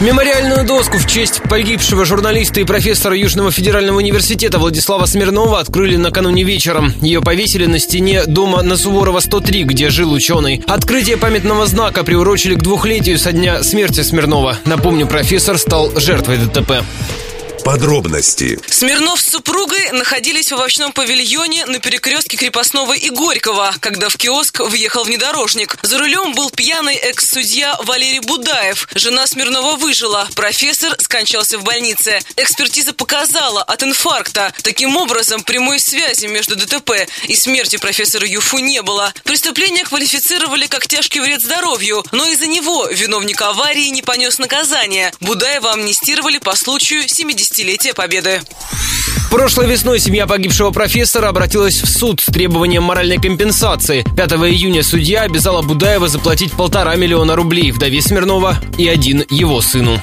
Мемориальную доску в честь погибшего журналиста и профессора Южного федерального университета Владислава Смирнова открыли накануне вечером. Ее повесили на стене дома на Суворова 103, где жил ученый. Открытие памятного знака приурочили к двухлетию со дня смерти Смирнова. Напомню, профессор стал жертвой ДТП. Подробности. Смирнов с супругой находились в овощном павильоне на перекрестке Крепостного и Горького, когда в киоск въехал внедорожник. За рулем был пьяный экс-судья Валерий Будаев. Жена Смирнова выжила. Профессор скончался в больнице. Экспертиза показала от инфаркта. Таким образом, прямой связи между ДТП и смертью профессора Юфу не было. Преступление квалифицировали как тяжкий вред здоровью, но из-за него виновник аварии не понес наказание. Будаева амнистировали по случаю 70 70-летия Победы. Прошлой весной семья погибшего профессора обратилась в суд с требованием моральной компенсации. 5 июня судья обязала Будаева заплатить полтора миллиона рублей вдове Смирнова и один его сыну.